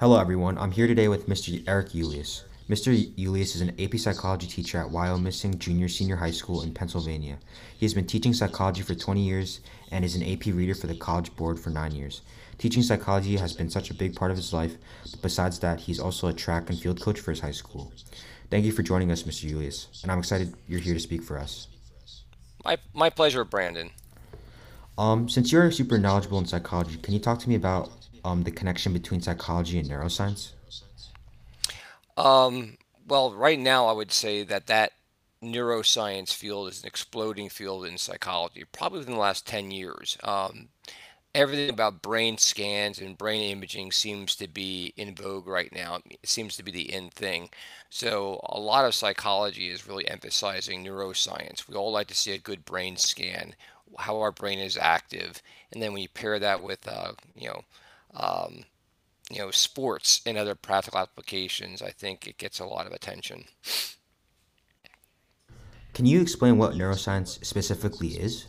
Hello, everyone. I'm here today with Mr. Eric Ulias. Mr. Ulias is an AP psychology teacher at Wyomissing Junior Senior High School in Pennsylvania. He has been teaching psychology for 20 years and is an AP reader for the College Board for nine years. Teaching psychology has been such a big part of his life, but besides that, he's also a track and field coach for his high school. Thank you for joining us, Mr. Ulias, and I'm excited you're here to speak for us. My, my pleasure, Brandon. Um, since you're super knowledgeable in psychology, can you talk to me about um, the connection between psychology and neuroscience? Um, well, right now, I would say that that neuroscience field is an exploding field in psychology, probably within the last 10 years. Um, everything about brain scans and brain imaging seems to be in vogue right now. It seems to be the in thing. So, a lot of psychology is really emphasizing neuroscience. We all like to see a good brain scan, how our brain is active, and then when you pair that with, uh, you know, um, you know, sports and other practical applications, I think it gets a lot of attention. Can you explain what neuroscience specifically is?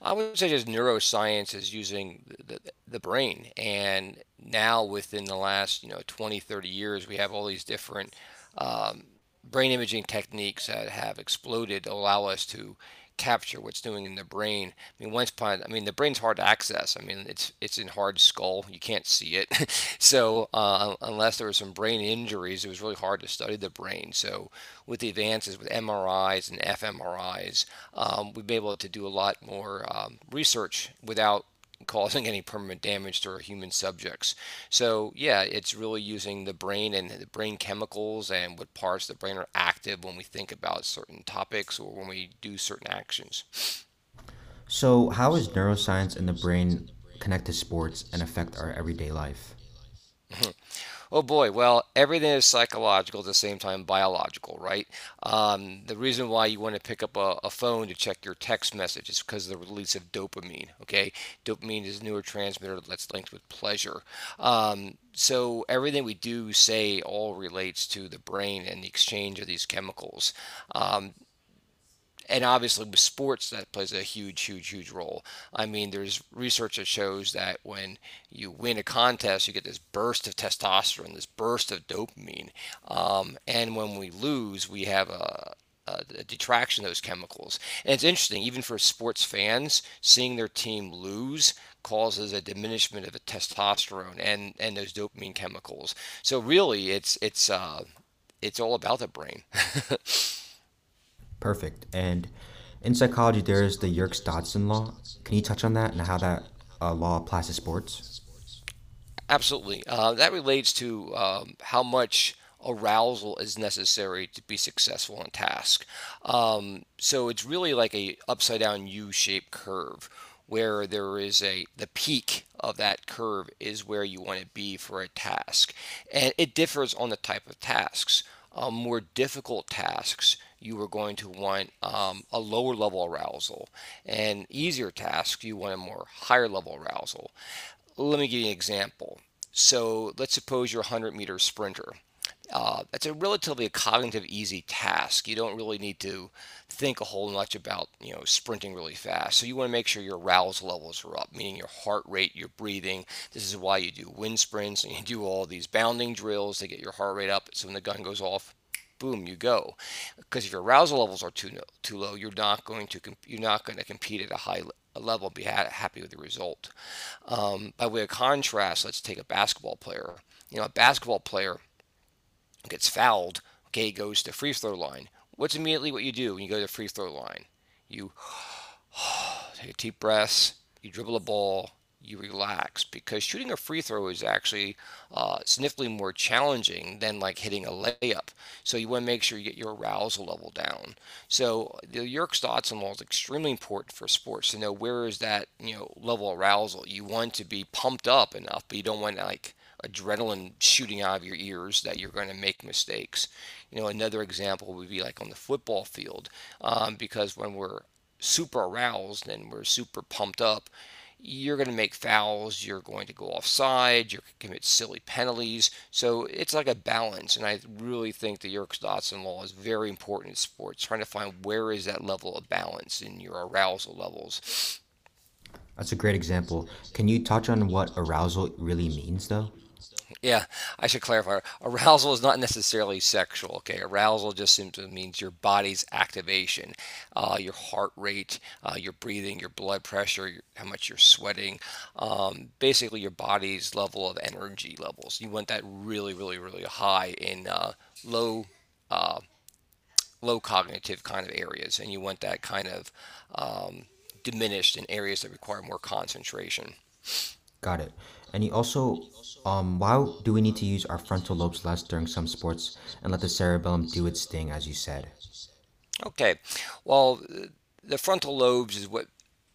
I would say just neuroscience is using the, the, brain. And now within the last, you know, 20, 30 years, we have all these different um, brain imaging techniques that have exploded allow us to capture what's doing in the brain. I mean, once upon, I mean, the brain's hard to access. I mean, it's it's in hard skull. You can't see it. so uh, unless there were some brain injuries, it was really hard to study the brain. So with the advances with MRIs and fMRIs, um, we've been able to do a lot more um, research without causing any permanent damage to our human subjects. So yeah, it's really using the brain and the brain chemicals and what parts of the brain are active when we think about certain topics or when we do certain actions. So, how is neuroscience and the brain connect to sports and affect our everyday life? Oh boy, well, everything is psychological at the same time biological, right? Um, the reason why you want to pick up a, a phone to check your text message is because of the release of dopamine, okay? Dopamine is a neurotransmitter that's linked with pleasure. Um, so everything we do, say, all relates to the brain and the exchange of these chemicals. Um, and obviously with sports that plays a huge huge huge role. I mean there's research that shows that when you win a contest you get this burst of testosterone this burst of dopamine um, and when we lose we have a, detraction of those chemicals. And it's interesting even for sports fans seeing their team lose causes a diminishment of the testosterone and and those dopamine chemicals. So really it's it's uh, it's all about the brain Perfect. And in psychology, there is the Yerkes Dodson law. Can you touch on that and how that uh, law applies to sports? Absolutely. Uh, that relates to um, how much arousal is necessary to be successful in task. Um, so it's really like a upside down U-shaped curve where there is a the peak of that curve is where you want to be for a task and it differs on the type of tasks um, more difficult tasks you are going to want um, a lower level arousal and easier tasks you want a more higher level arousal let me give you an example so let's suppose you're a 100 meter sprinter uh, that's a relatively cognitive easy task. You don't really need to think a whole much about you know sprinting really fast. So you want to make sure your arousal levels are up, meaning your heart rate, your breathing. This is why you do wind sprints and you do all these bounding drills to get your heart rate up. So when the gun goes off, boom, you go. Because if your arousal levels are too too low, you're not going to you're not going to compete at a high level and be ha- happy with the result. Um, by way of contrast, let's take a basketball player. You know, a basketball player gets fouled, okay, goes to free throw line. What's immediately what you do when you go to the free throw line? You take a deep breath, you dribble a ball, you relax because shooting a free throw is actually uh, significantly more challenging than like hitting a layup. So you want to make sure you get your arousal level down. So the Yerkes Dodson law is extremely important for sports to know where is that you know level arousal. You want to be pumped up enough, but you don't want like adrenaline shooting out of your ears that you're going to make mistakes. You know, another example would be like on the football field, um, because when we're super aroused and we're super pumped up, you're going to make fouls, you're going to go offside, you're going to commit silly penalties. So it's like a balance, and I really think the Yerkes Dodson law is very important in sports, trying to find where is that level of balance in your arousal levels. That's a great example. Can you touch on what arousal really means, though? Yeah, I should clarify. Arousal is not necessarily sexual. Okay, arousal just simply means your body's activation, uh, your heart rate, uh, your breathing, your blood pressure, your, how much you're sweating, um, basically your body's level of energy levels. You want that really, really, really high in uh, low, uh, low cognitive kind of areas, and you want that kind of um, diminished in areas that require more concentration. Got it. And you also, um, why do we need to use our frontal lobes less during some sports and let the cerebellum do its thing, as you said? Okay, well, the frontal lobes is what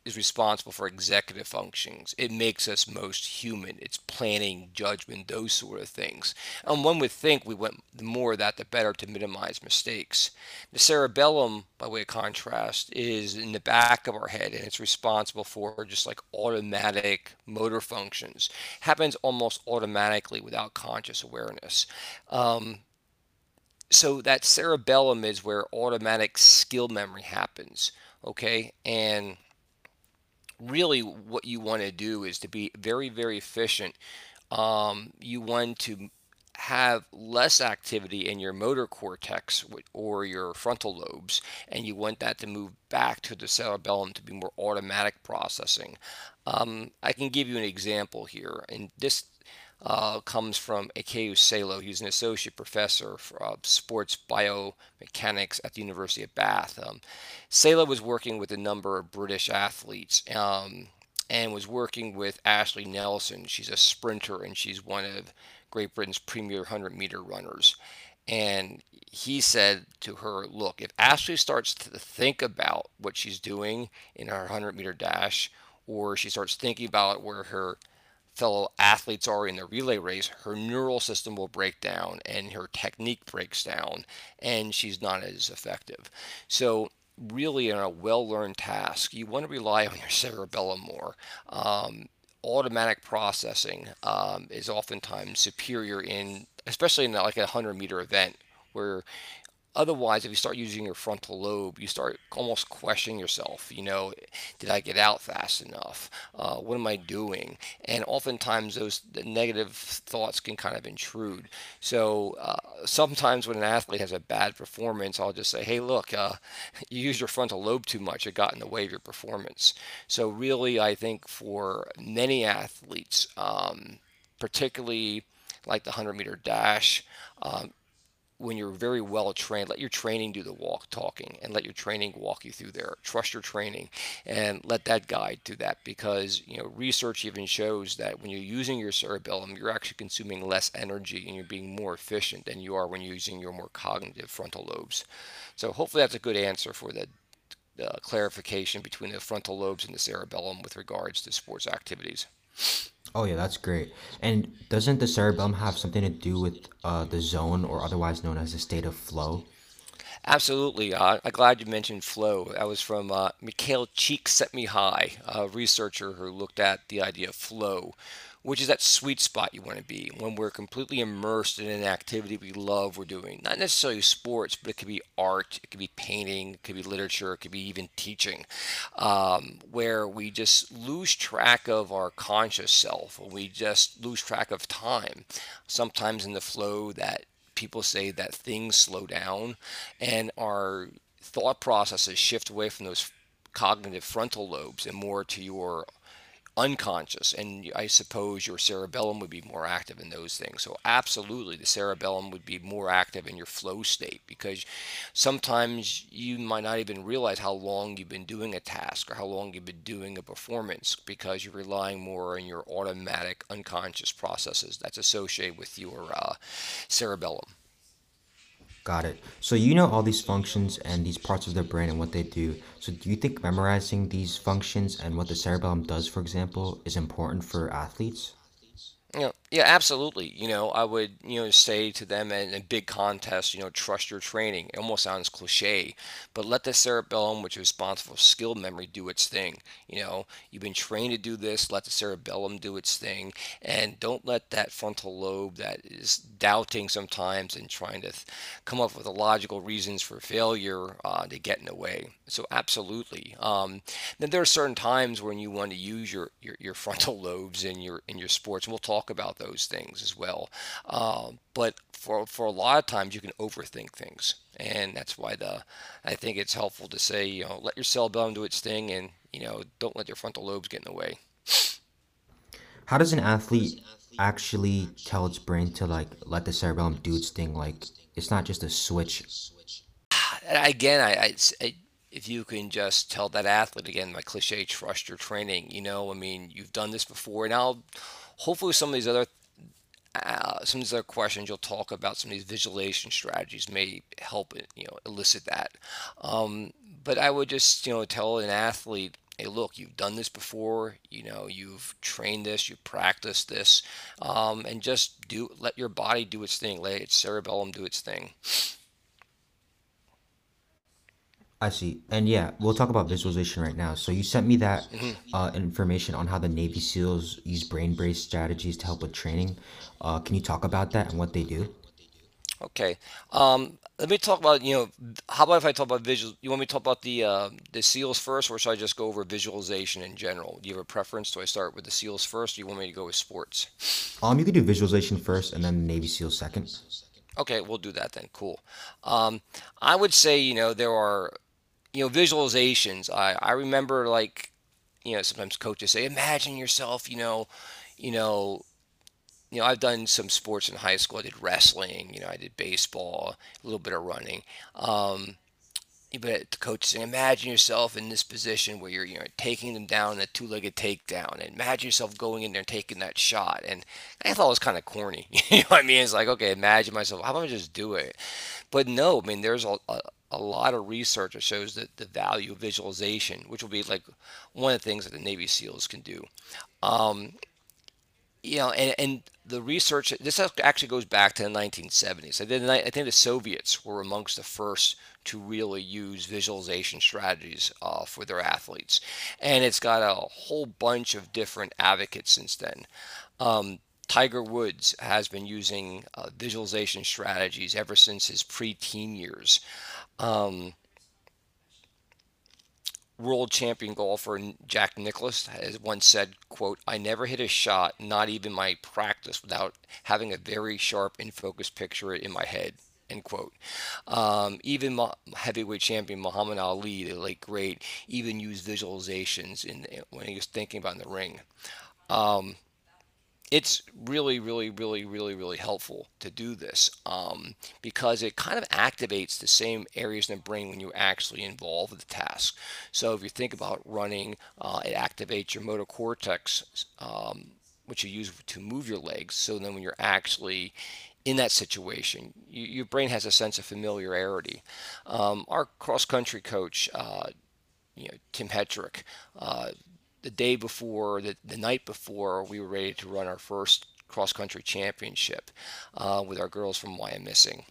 is responsible for executive functions. It makes us most human. It's planning, judgment, those sort of things. And one would think we want the more of that, the better to minimize mistakes. The cerebellum, by way of contrast, is in the back of our head and it's responsible for just like automatic motor functions. Happens almost automatically without conscious awareness. Um, so that cerebellum is where automatic skill memory happens okay and really what you want to do is to be very, very efficient. Um, you want to have less activity in your motor cortex or your frontal lobes, and you want that to move back to the cerebellum to be more automatic processing. Um, I can give you an example here, and this uh, comes from Aki Salo. He's an associate professor for uh, sports biomechanics at the University of Bath. Um, Salo was working with a number of British athletes um, and was working with Ashleigh Nelson. She's a sprinter and she's one of Great Britain's premier 100 meter runners. And he said to her, Look, if Ashleigh starts to think about what she's doing in her 100 meter dash, or she starts thinking about where her fellow athletes are in the relay race, her neural system will break down and her technique breaks down, and she's not as effective. So, really, in a well learned task, you want to rely on your cerebellum more. Um, automatic processing um, is oftentimes superior in, especially in like a 100 meter event where Otherwise, if you start using your frontal lobe, you start almost questioning yourself. You know, did I get out fast enough? Uh, what am I doing? And oftentimes, those negative thoughts can kind of intrude. So uh, sometimes when an athlete has a bad performance, I'll just say, "Hey, look, uh, you used your frontal lobe too much. It got in the way of your performance." So really, I think for many athletes, um, particularly like the 100 meter dash. Um, when you're very well trained, let your training do the walk talking and let your training walk you through there. Trust your training and let that guide to that because you know research even shows that when you're using your cerebellum, you're actually consuming less energy and you're being more efficient than you are when you're using your more cognitive frontal lobes. So hopefully that's a good answer for the uh, clarification between the frontal lobes and the cerebellum with regards to sports activities. Oh yeah, that's great. And doesn't the cerebellum have something to do with uh, the zone, or otherwise known as the state of flow? Absolutely. Uh, I'm glad you mentioned flow. That was from uh, Mikhail high, a researcher who looked at the idea of flow, which is that sweet spot you want to be when we're completely immersed in an activity we love we're doing. Not necessarily sports, but it could be art, it could be painting, it could be literature, it could be even teaching, um, where we just lose track of our conscious self, we just lose track of time. Sometimes in the flow that people say that things slow down and our thought processes shift away from those cognitive frontal lobes and more to your unconscious and i suppose your cerebellum would be more active in those things. So absolutely the cerebellum would be more active in your flow state because sometimes you might not even realize how long you've been doing a task or how long you've been doing a performance because you're relying more on your automatic unconscious processes that's associated with your uh, cerebellum Got it. So you know all these functions and these parts of the brain and what they do. So do you think memorizing these functions and what the cerebellum does, for example, is important for athletes? Know, yeah, absolutely. You know, I would, you know, say to them in a big contest, you know, trust your training. It almost sounds cliche, but let the cerebellum, which is responsible for skill memory, do its thing. You know, you've been trained to do this, let the cerebellum do its thing, and don't let that frontal lobe that is doubting sometimes and trying to th- come up with a logical reasons for failure uh, to get in the way. So absolutely. Um, then there are certain times when you want to use your, your, your frontal lobes in your in your sports, and we'll talk about those things as well. Um, but for for a lot of times, you can overthink things, and that's why the I think it's helpful to say, you know, let your cerebellum do its thing, and you know, don't let your frontal lobes get in the way. How does an athlete actually tell its brain to like let the cerebellum do its thing? Like it's not just a switch. Again, I, I, I if you can just tell that athlete again, my cliche, trust your training. You know, I mean, you've done this before. Now, hopefully, some of these other uh, some of these other questions you'll talk about some of these visualization strategies may help you know elicit that. Um, but i would just you know tell an athlete hey look you've done this before you know you've trained this you've practiced this um, and just do let your body do its thing let its cerebellum do its thing I see. And yeah, we'll talk about visualization right now. So you sent me that hmm uh, information on how the Navy SEALs use brain brace strategies to help with training. Uh, can you talk about that and what they do? okay um, let me talk about you know how about if i talk about visual you want me to talk about the uh, the seals first or should i just go over visualization in general do you have a preference do i start with the seals first or do you want me to go with sports Um, you could do visualization first and then Navy SEALs second. Okay, we'll do that then. Cool. Um, I would say, you know, there are, you know, visualizations. I, I remember like, you know, sometimes coaches say, imagine yourself, you know, you know, you know, I've done some sports in high school. I did wrestling, you know, I did baseball, a little bit of running. Um, but the coach saying, imagine yourself in this position where you're, you know, taking them down a two-legged takedown, and imagine yourself going in there and taking that shot. And I thought it was kind of corny. You know what I mean? It's like, okay, imagine myself. How about I just do it? But no, I mean, there's a, a, a lot of research that shows that the value of visualization, which will be like one of the things that the Navy SEALs can do. Um, you know, and, and the research, this actually goes back to the 1970s. I, I think the Soviets were amongst the first to really use visualization strategies uh, for their athletes. And it's got a whole bunch of different advocates since then. Um, Tiger Woods has been using uh, visualization strategies ever since his preteen years. Um, world champion golfer Jack Nicklaus has once said, quote, I never hit a shot, not even my practice, without having a very sharp and focused picture in my head. End quote. Um, even heavyweight champion Muhammad Ali, the late great, even used visualizations in when he was thinking about in the ring. Um, it's really, really, really, really, really helpful to do this um, because it kind of activates the same areas in the brain when you're actually involve the task. So if you think about running, uh, it activates your motor cortex, um, which you use to move your legs. So then when you're actually in that situation, you, your brain has a sense of familiarity. Um, our cross country coach, uh, you know, Tim Hetrick, uh, the day before, the, the night before, we were ready to run our first cross country championship uh, with our girls from Wyomissing.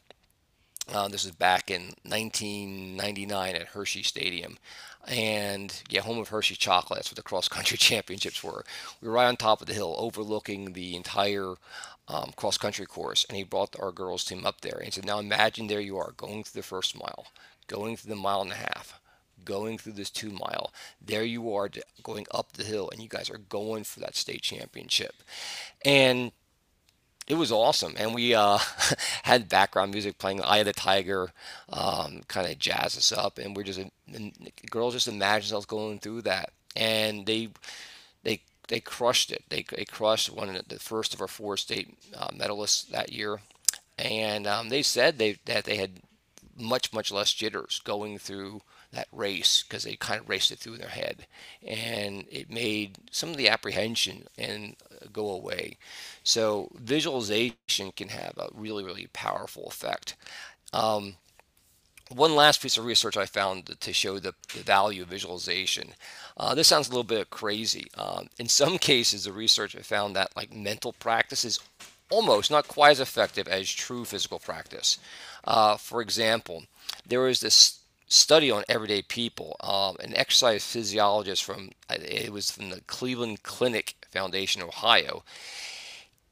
Uh, this was back in 1999 at Hershey Stadium. And yeah, home of Hershey Chocolate. That's what the cross country championships were. We were right on top of the hill, overlooking the entire um, cross country course. And he brought our girls team up there and said, Now imagine there you are going through the first mile, going through the mile and a half, going through this two mile. There you are going up the hill, and you guys are going for that state championship. And it was awesome. And we uh, had background music playing Eye of the Tiger, um, kind of jazz us up. And we're just, girls just imagine themselves going through that. And they, they, they crushed it. They, they crushed one of the first of our four state uh, medalists that year. And um, they said they, that they had much, much less jitters going through that race because they kind of raced it through their head and it made some of the apprehension and uh, go away so visualization can have a really really powerful effect um, one last piece of research I found to show the, the value of visualization. Uh, this sounds a little bit crazy. Um, in some cases, the research I found that like mental practice is almost not quite as effective as true physical practice. Uh, for example, there was this study on everyday people. Um, an exercise physiologist from it was from the Cleveland Clinic Foundation, Ohio,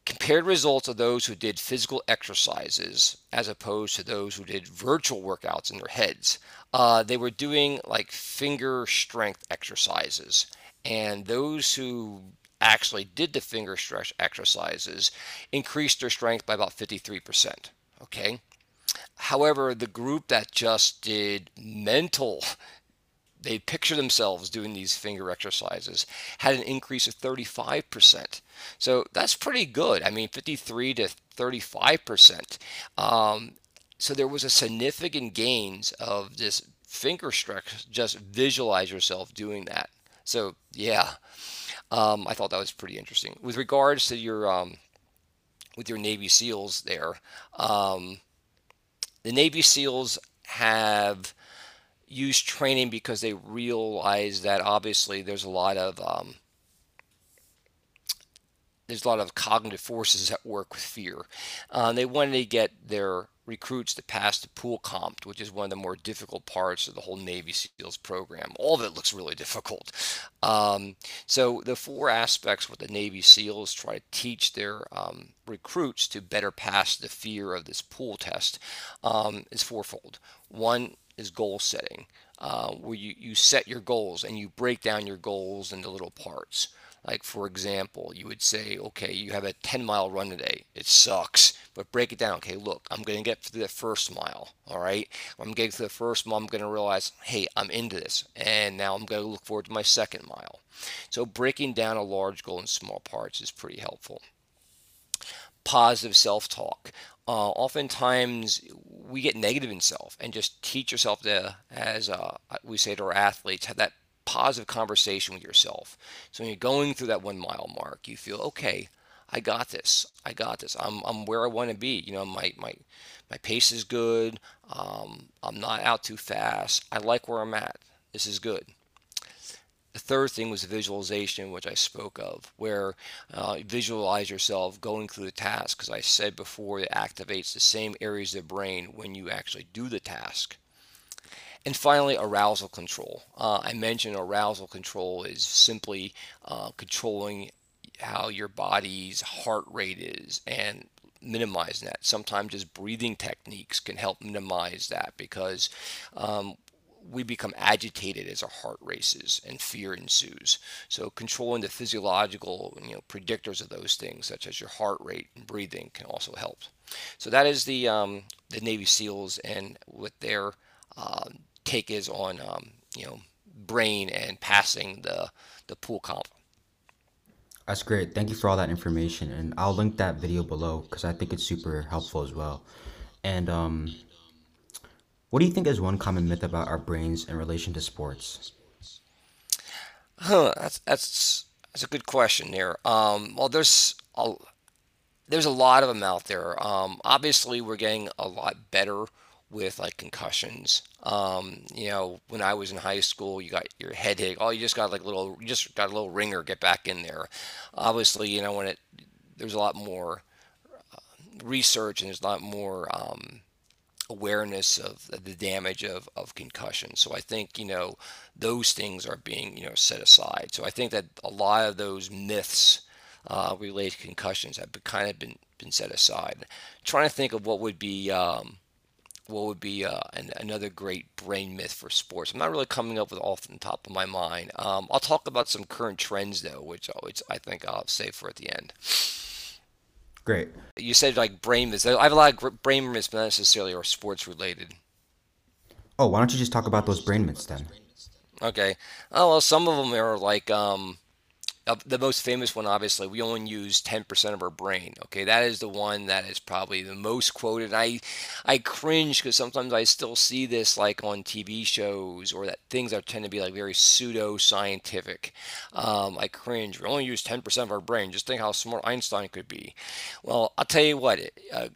compared results of those who did physical exercises as opposed to those who did virtual workouts in their heads. Uh, they were doing like finger strength exercises, and those who actually did the finger stretch exercises increased their strength by about 53%. Okay. However, the group that just did mental, they picture themselves doing these finger exercises, had an increase of 35%. So that's pretty good. I mean, 53 to 35%. Um, so there was a significant gains of this finger stretch. Just visualize yourself doing that. So yeah, um, I thought that was pretty interesting. With regards to your um, with your Navy SEALs there, um, the Navy SEALs have used training because they realize that obviously there's a lot of um, there's a lot of cognitive forces at work with fear. Uh, they wanted to get their recruits to pass the pool comp, which is one of the more difficult parts of the whole Navy SEALs program. All of it looks really difficult. Um, so the four aspects what the Navy SEALs try to teach their um, recruits to better pass the fear of this pool test um, is fourfold. One is goal setting, uh, where you, you set your goals and you break down your goals into little parts. Like, for example, you would say, okay, you have a 10 mile run today. It sucks, but break it down. Okay, look, I'm going to get through the first mile. All right. When I'm getting to the first mile, I'm going to realize, hey, I'm into this. And now I'm going to look forward to my second mile. So, breaking down a large goal in small parts is pretty helpful. Positive self talk. Uh, oftentimes, we get negative in self and just teach yourself to, as uh, we say to our athletes, have that positive conversation with yourself. So when you're going through that one mile mark, you feel, okay, I got this. I got this. I'm, I'm where I want to be. You know, my, my, my pace is good. Um, I'm not out too fast. I like where I'm at. This is good. The third thing was visualization, which I spoke of, where uh, visualize yourself going through the task. Because I said before, it activates the same areas of the brain when you actually do the task. And finally, arousal control. Uh, I mentioned arousal control is simply uh, controlling how your body's heart rate is and minimizing that. Sometimes just breathing techniques can help minimize that because um, we become agitated as our heart races and fear ensues. So controlling the physiological you know predictors of those things, such as your heart rate and breathing, can also help. So that is the um, the Navy SEALs and with their um, take is on um, you know brain and passing the the pool comp. That's great. Thank you for all that information, and I'll link that video below because I think it's super helpful as well. And um, what do you think is one common myth about our brains in relation to sports? Huh, that's that's that's a good question there. Um, well, there's a, there's a lot of them out there. Um, obviously, we're getting a lot better with like concussions. Um, you know, when I was in high school, you got your head hit. Oh, you just got like a little, you just got a little ringer. Get back in there. Obviously, you know when it there's a lot more uh, research and there's a lot more um, awareness of the damage of, of concussion. So I think you know those things are being you know set aside. So I think that a lot of those myths uh, related to concussions have been, kind of been been set aside. trying to think of what would be um, what would be uh, an, another great brain myth for sports. I'm not really coming up with off the top of my mind. Um, I'll talk about some current trends though, which, which I think I'll save for at the end. Great. You said like brain myths. I have a lot of brain myths, but not necessarily are sports related. Oh, why don't you just talk about those brain myths then? Okay. Oh well, some of them are like um, the most famous one, obviously, we only use 10% of our brain. Okay, that is the one that is probably the most quoted. I, I cringe because sometimes I still see this like on TV shows or that things that tend to be like very pseudo scientific. Um, I cringe. We only use 10% of our brain. Just think how smart Einstein could be. Well, I'll tell you what. Uh,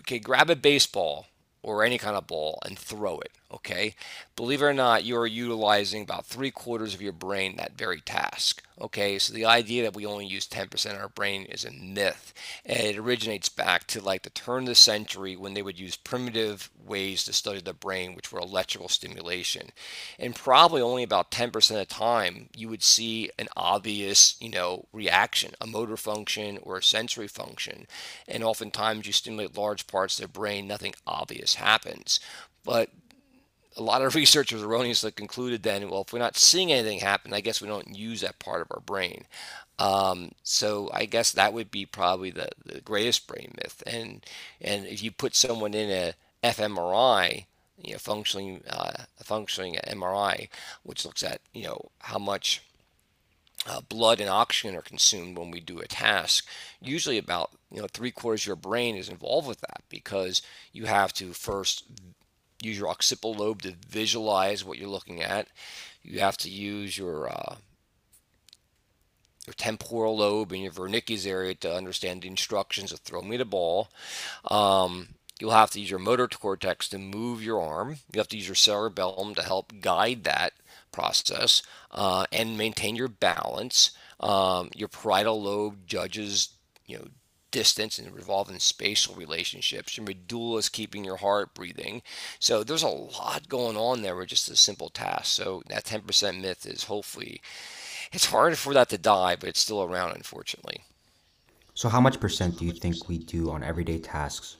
okay, grab a baseball or any kind of ball and throw it. Okay, believe it or not, you are utilizing about three quarters of your brain that very task. Okay, so the idea that we only use 10% of our brain is a myth. And it originates back to like the turn of the century when they would use primitive ways to study the brain, which were electrical stimulation. And probably only about 10% of the time you would see an obvious, you know, reaction, a motor function or a sensory function. And oftentimes you stimulate large parts of the brain, nothing obvious happens. But a lot of researchers erroneously concluded then, well, if we're not seeing anything happen, I guess we don't use that part of our brain. Um, so I guess that would be probably the, the greatest brain myth. And and if you put someone in a fMRI, you know, functioning uh, functioning MRI, which looks at you know how much uh, blood and oxygen are consumed when we do a task. Usually, about you know three quarters of your brain is involved with that because you have to first use your occipital lobe to visualize what you're looking at. You have to use your uh, your temporal lobe and your Wernicke's area to understand the instructions of throw me the ball. Um, you'll have to use your motor cortex to move your arm. You have to use your cerebellum to help guide that process uh, and maintain your balance. Um, your parietal lobe judges, you know, distance and revolving spatial relationships. Your medulla is keeping your heart breathing. So there's a lot going on there with just a simple task. So that 10% myth is hopefully it's hard for that to die, but it's still around, unfortunately. So, how much percent do you think we do on everyday tasks?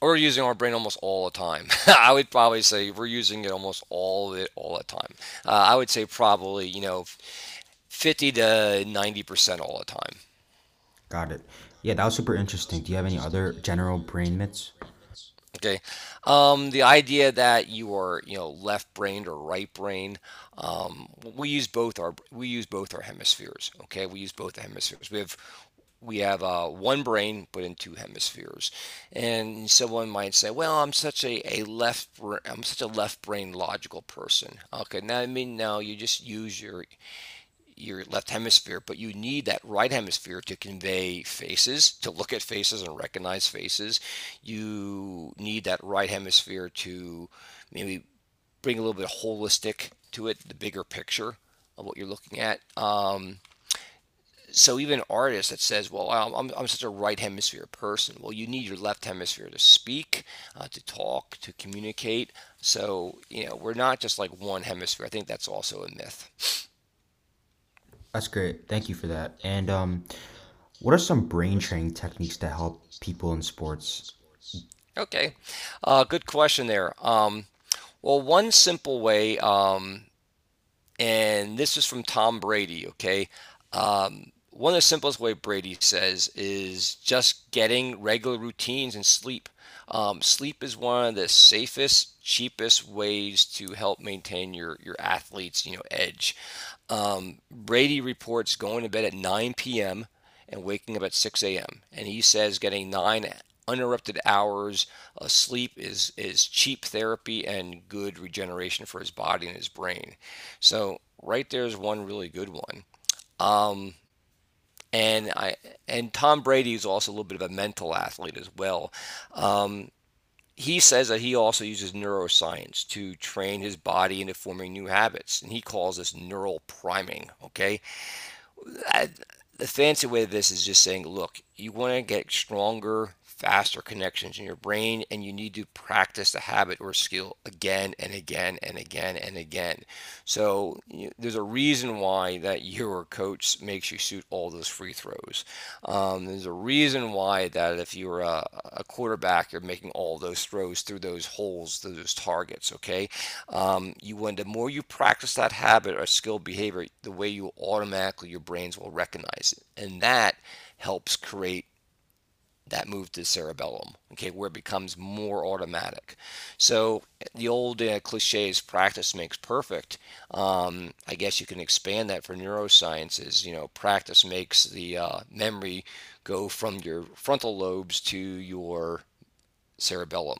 We're using our brain almost all the time. I would probably say we're using it almost all of it all the time. Uh, I would say probably you know, fifty to ninety percent all the time. Got it. Yeah, that was super interesting. Do you have any other general brain myths? Okay. Um, the idea that you are, you know, left-brained or right-brained, um, we use both our we use both our hemispheres. Okay, we use both hemispheres. We have we have uh, one brain but in two hemispheres and someone might say well i'm such a, a left i'm such a left brain logical person okay now i mean now you just use your your left hemisphere, but you need that right hemisphere to convey faces, to look at faces and recognize faces. You need that right hemisphere to maybe bring a little bit of holistic to it, the bigger picture of what you're looking at. Um, so even an artist that says, well, I'm, I'm such a right hemisphere person, well, you need your left hemisphere to speak, uh, to talk, to communicate. So, you know, we're not just like one hemisphere. I think that's also a myth. That's great. Thank you for that. And um, what are some brain training techniques to help people in sports? Okay, uh, good question there. Um, well, one simple way, um, and this is from Tom Brady. Okay, um, one of the simplest way Brady says is just getting regular routines and sleep. Um, sleep is one of the safest, cheapest ways to help maintain your your athlete's you know edge. Um, Brady reports going to bed at 9 p.m. and waking up at 6 a.m. And he says getting nine uninterrupted hours of sleep is is cheap therapy and good regeneration for his body and his brain. So right there is one really good one. Um, and I and Tom Brady is also a little bit of a mental athlete as well. Um, he says that he also uses neuroscience to train his body into forming new habits, and he calls this neural priming. Okay, the fancy way of this is just saying, look, you want to get stronger faster connections in your brain and you need to practice the habit or skill again and again and again and again. So you there's a reason why that your coach makes you shoot all those free throws. Um, there's a reason why that if you're a, a, quarterback you're making all those throws through those holes through those targets okay? Um, you want the more you practice that habit or skill behavior the way you automatically your brains will recognize it. And that helps create that move to cerebellum, okay, where it becomes more automatic. So the old uh, cliche is practice makes perfect. Um, I guess you can expand that for neurosciences. You know, practice makes the uh, memory go from your frontal lobes to your cerebellum.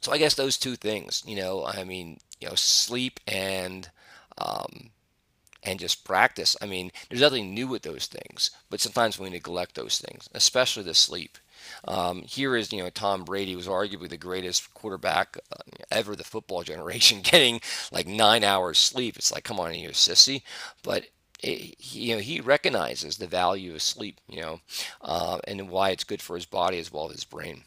So I guess those two things, you know, I mean, you know, sleep and um, and just practice. I mean, there's nothing new with those things, but sometimes we neglect those things, especially the sleep. Um, here is, you know, Tom Brady was arguably the greatest quarterback uh, ever, the football generation, getting like nine hours sleep. It's like, come on, you sissy. But it, you know, he recognizes the value of sleep, you know, uh, and why it's good for his body as well as his brain.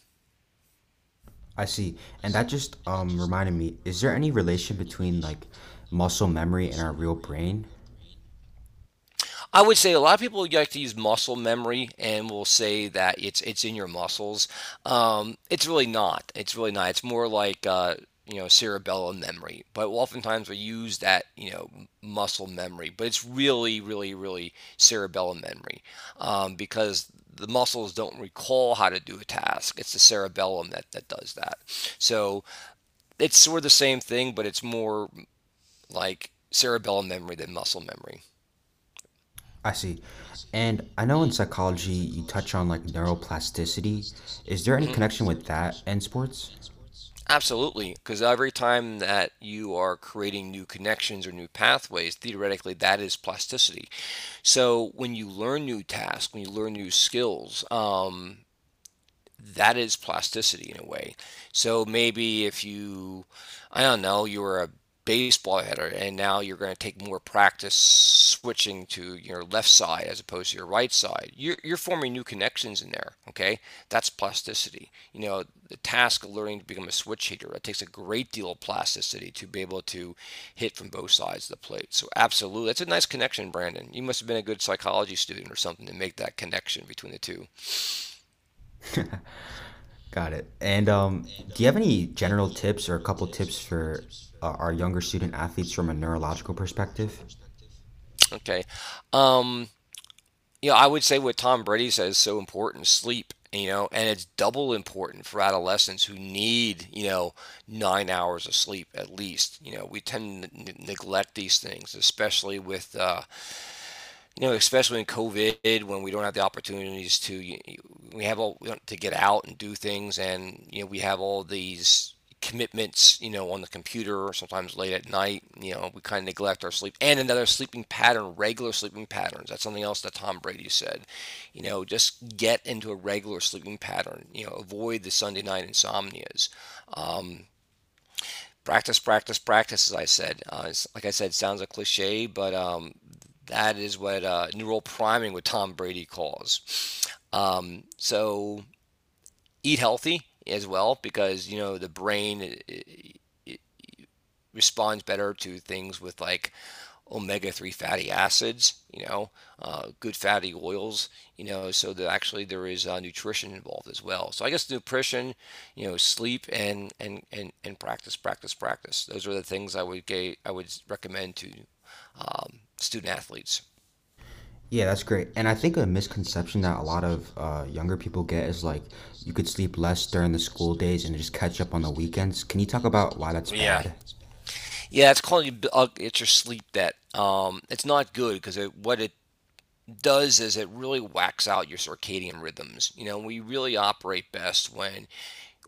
I see, and that just um, reminded me. Is there any relation between like muscle memory and our real brain? I would say a lot of people like to use muscle memory and will say that it's it's in your muscles. Um, it's really not. It's really not. It's more like uh, you know cerebellum memory but oftentimes we use that you know muscle memory but it's really really really cerebellum memory um, because the muscles don't recall how to do a task it's the cerebellum that, that does that so it's sort of the same thing but it's more like cerebellum memory than muscle memory I see. And I know in psychology you touch on like neuroplasticity. Is there any Mhm. connection with that and sports? Absolutely, because every time that you are creating new connections or new pathways, theoretically, that is plasticity. So when you learn new tasks, when you learn new skills, um, that is plasticity in a way. So maybe if you, I don't know, you were a baseball hitter and now you're going to take more practice switching to your left side as opposed to your right side. You're, you're forming new connections in there. Okay. That's plasticity. You know, the task of learning to become a switch hitter, it takes a great deal of plasticity to be able to hit from both sides of the plate. So absolutely. That's a nice connection, Brandon. You must have been a good psychology student or something to make that connection between the two. Got it. And um, do you have any general tips or a couple tips for uh, our younger student athletes from a neurological perspective? Okay. Um, you know, I would say what Tom Brady says is so important, sleep, you know, and it's double important for adolescents who need, you know, nine hours of sleep at least. You know, we tend to n- neglect these things, especially with, uh, you know, especially in COVID when we don't have the opportunities to, y- y- we have all to get out and do things, and you know, we have all these commitments, you know, on the computer or sometimes late at night. You know, we kind of neglect our sleep and another sleeping pattern, regular sleeping patterns. That's something else that Tom Brady said. You know, just get into a regular sleeping pattern. You know, avoid the Sunday night insomnias. Um, practice, practice, practice. As I said, uh, like I said, sounds a cliche, but um, that is what uh, neural priming with Tom Brady calls. Um, so eat healthy as well because you know the brain it, it responds better to things with like omega-3 fatty acids you know uh, good fatty oils you know so that actually there is uh, nutrition involved as well. So i guess nutrition you know sleep and and and, and practice practice practice. Those are the things i would get i would recommend to um, student athletes Yeah, that's great. And I think a misconception that a lot of uh, younger people get is like you could sleep less during the school days and just catch up on the weekends. Can you talk about why that's yeah bad? yeah it's called uh, it's your sleep debt um, it's not good because it, what it does is it really whacks out your circadian rhythms. You know, we really operate best when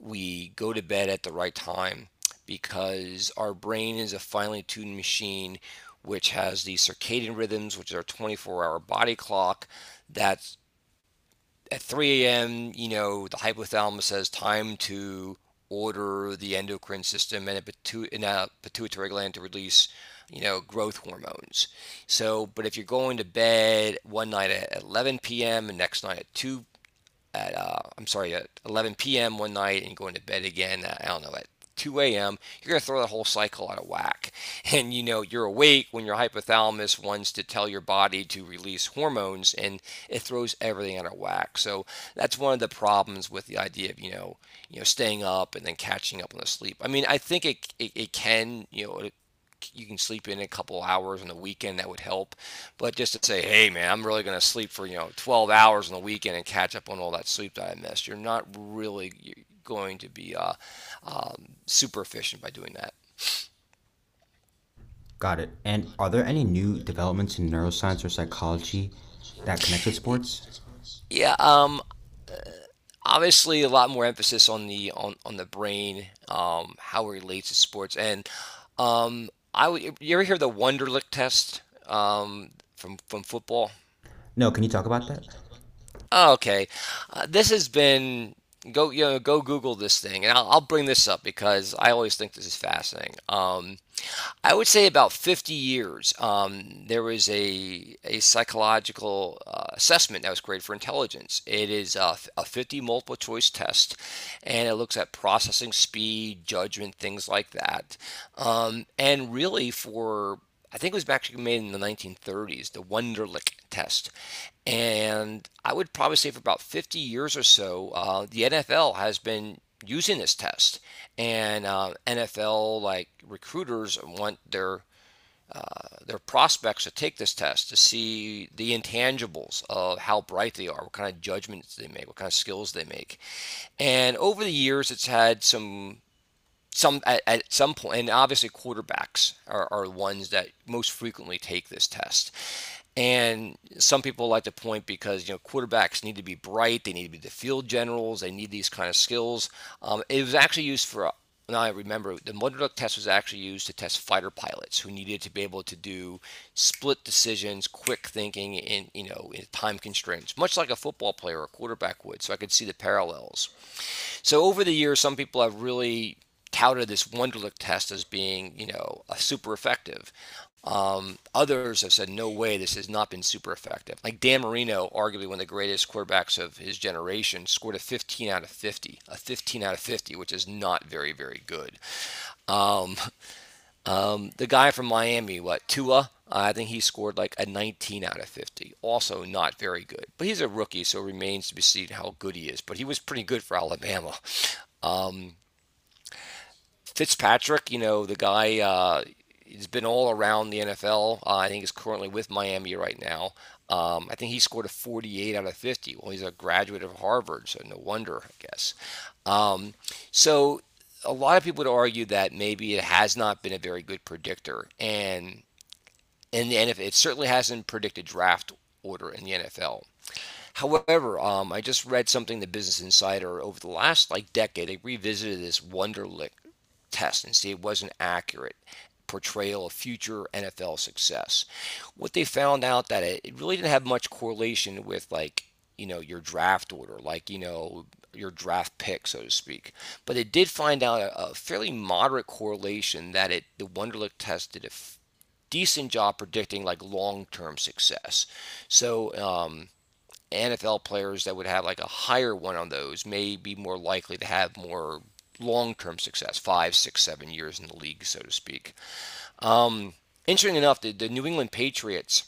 we go to bed at the right time because our brain is a finely tuned machine which has the circadian rhythms, which is our 24 hour body clock. That's at 3 a.m., you know, the hypothalamus says time to order the endocrine system and a, pitu- and a pituitary gland to release, you know, growth hormones. So, but if you're going to bed one night at 11 p.m. and next night at 2 at uh, I'm sorry at 11 p.m. one night and going to bed again I don't know at 2 a.m. You're going to throw the whole cycle out of whack. And you know you're awake when your hypothalamus wants to tell your body to release hormones, and it throws everything out of whack. So that's one of the problems with the idea of you know you know staying up and then catching up on the sleep. I mean I think it it, it can you know you can sleep in a couple hours on the weekend that would help but just to say hey man i'm really going to sleep for you know 12 hours on the weekend and catch up on all that sleep that i missed you're not really going to be uh, um, super efficient by doing that Got it. And are there any new developments in neuroscience or psychology that connect with sports? yeah um obviously a lot more emphasis on the on, on the brain um, how it relates to sports and um, i would you ever hear the wonderlic test um, from from football No, can you talk about that? Oh, okay. Uh, this has been go you know go Google this thing, and I'll, I'll bring this up because I always think this is fascinating. Um, I would say about 50 years, um, there was a a psychological uh, assessment that was created for intelligence. It is a, a 50 multiple choice test, and it looks at processing speed, judgment, things like that. Um, and really for I think it was actually made in the 1930s, the Wonderlic test. And I would probably say for about 50 years or so, uh, the NFL has been using this test, and uh, NFL like recruiters want their uh, their prospects to take this test to see the intangibles of how bright they are, what kind of judgments they make, what kind of skills they make. And over the years, it's had some some at, at some point, and obviously quarterbacks are, are ones that most frequently take this test. And some people like to point because you know quarterbacks need to be bright, they need to be the field generals, they need these kind of skills. Um, it was actually used for now I remember the Wonderlic test was actually used to test fighter pilots who needed to be able to do split decisions, quick thinking, in you know in time constraints, much like a football player or quarterback would. So I could see the parallels. So over the years, some people have really touted this Wonderlic test as being you know super effective. Um, others have said, no way, this has not been super effective. Like Dan Marino, arguably one of the greatest quarterbacks of his generation, scored a 15 out of 50, a 15 out of 50, which is not very, very good. Um, um, the guy from Miami, what, Tua? I think he scored like a 19 out of 50. Also not very good. But he's a rookie, so remains to be seen how good he is. But he was pretty good for Alabama. Um, Fitzpatrick, you know, the guy, uh, he's been all around the NFL. Uh, I think he's currently with Miami right now. Um, I think he scored a 48 out of 50. Well, he's a graduate of Harvard, so no wonder, I guess. Um, so a lot of people would argue that maybe it has not been a very good predictor, and in the NFL, it certainly hasn't predicted draft order in the NFL. However, um, I just read something the Business Insider over the last like decade. They revisited this Wonderlic test and see it wasn't accurate portrayal of future NFL success. What they found out that it, it really didn't have much correlation with like you know your draft order, like you know your draft pick, so to speak. But it did find out a, a fairly moderate correlation that it the Wonderlic test did a f- decent job predicting like long-term success. So um, NFL players that would have like a higher one on those may be more likely to have more long-term success, five, six, seven years in the league, so to speak. Um, interesting enough, the, the New England Patriots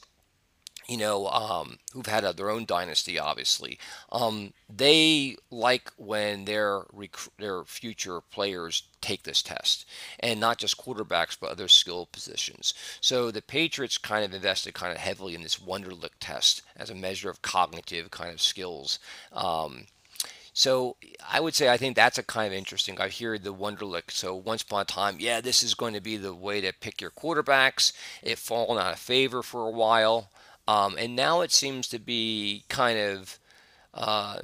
you know, um, who've had a, their own dynasty, obviously. Um, they like when their rec- their future players take this test, and not just quarterbacks, but other skill positions. So the Patriots kind of invested kind of heavily in this Wonderlic test as a measure of cognitive kind of skills. Um, so I would say I think that's a kind of interesting. I hear the Wonderlic. So once upon a time, yeah, this is going to be the way to pick your quarterbacks. It fallen out of favor for a while, um, and now it seems to be kind of uh,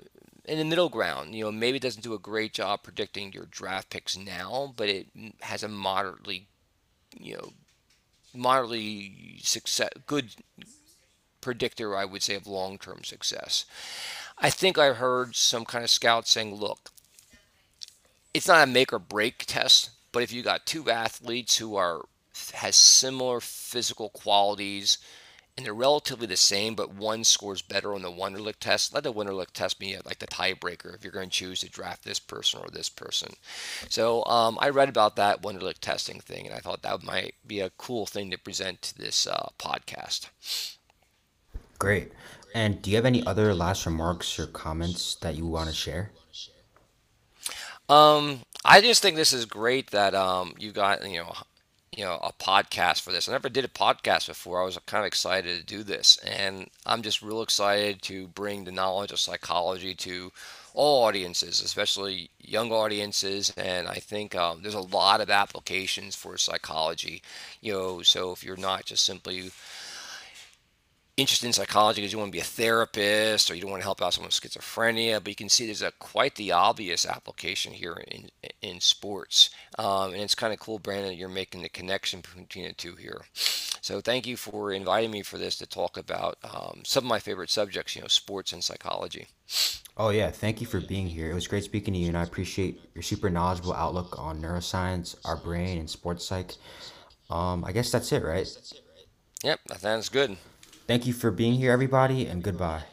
in the middle ground. You know, maybe it doesn't do a great job predicting your draft picks now, but it has a moderately, you know, moderately success good predictor, I would say, of long-term success. I think I heard some kind of scout saying, look, it's not a make or break test, but if you got two athletes who are has similar physical qualities and they're relatively the same, but one scores better on the Wonderlic test. Let the Wonderlic test be like the tiebreaker if you're going to choose to draft this person or this person. So um, I read about that Wonderlic testing thing, and I thought that might be a cool thing to present to this uh, podcast. Great. And do you have any other last remarks or comments that you want to share? Um, I just think this is great that um, you got you know you know a podcast for this. I never did a podcast before. I was kind of excited to do this, and I'm just real excited to bring the knowledge of psychology to all audiences, especially young audiences. And I think um, there's a lot of applications for psychology. You know, so if you're not just simply interested in psychology because you want to be a therapist or you don't want to help out someone with schizophrenia, but you can see there's a quite the obvious application here in in sports, um, and it's kind of cool, Brandon, you're making the connection between the two here. So thank you for inviting me for this to talk about um, some of my favorite subjects, you know, sports and psychology. Oh yeah, thank you for being here. It was great speaking to you, and I appreciate your super knowledgeable outlook on neuroscience, our brain, and sports psych. Um, I guess that's it, right? Yep, that sounds good. Thank you for being here, everybody, and goodbye.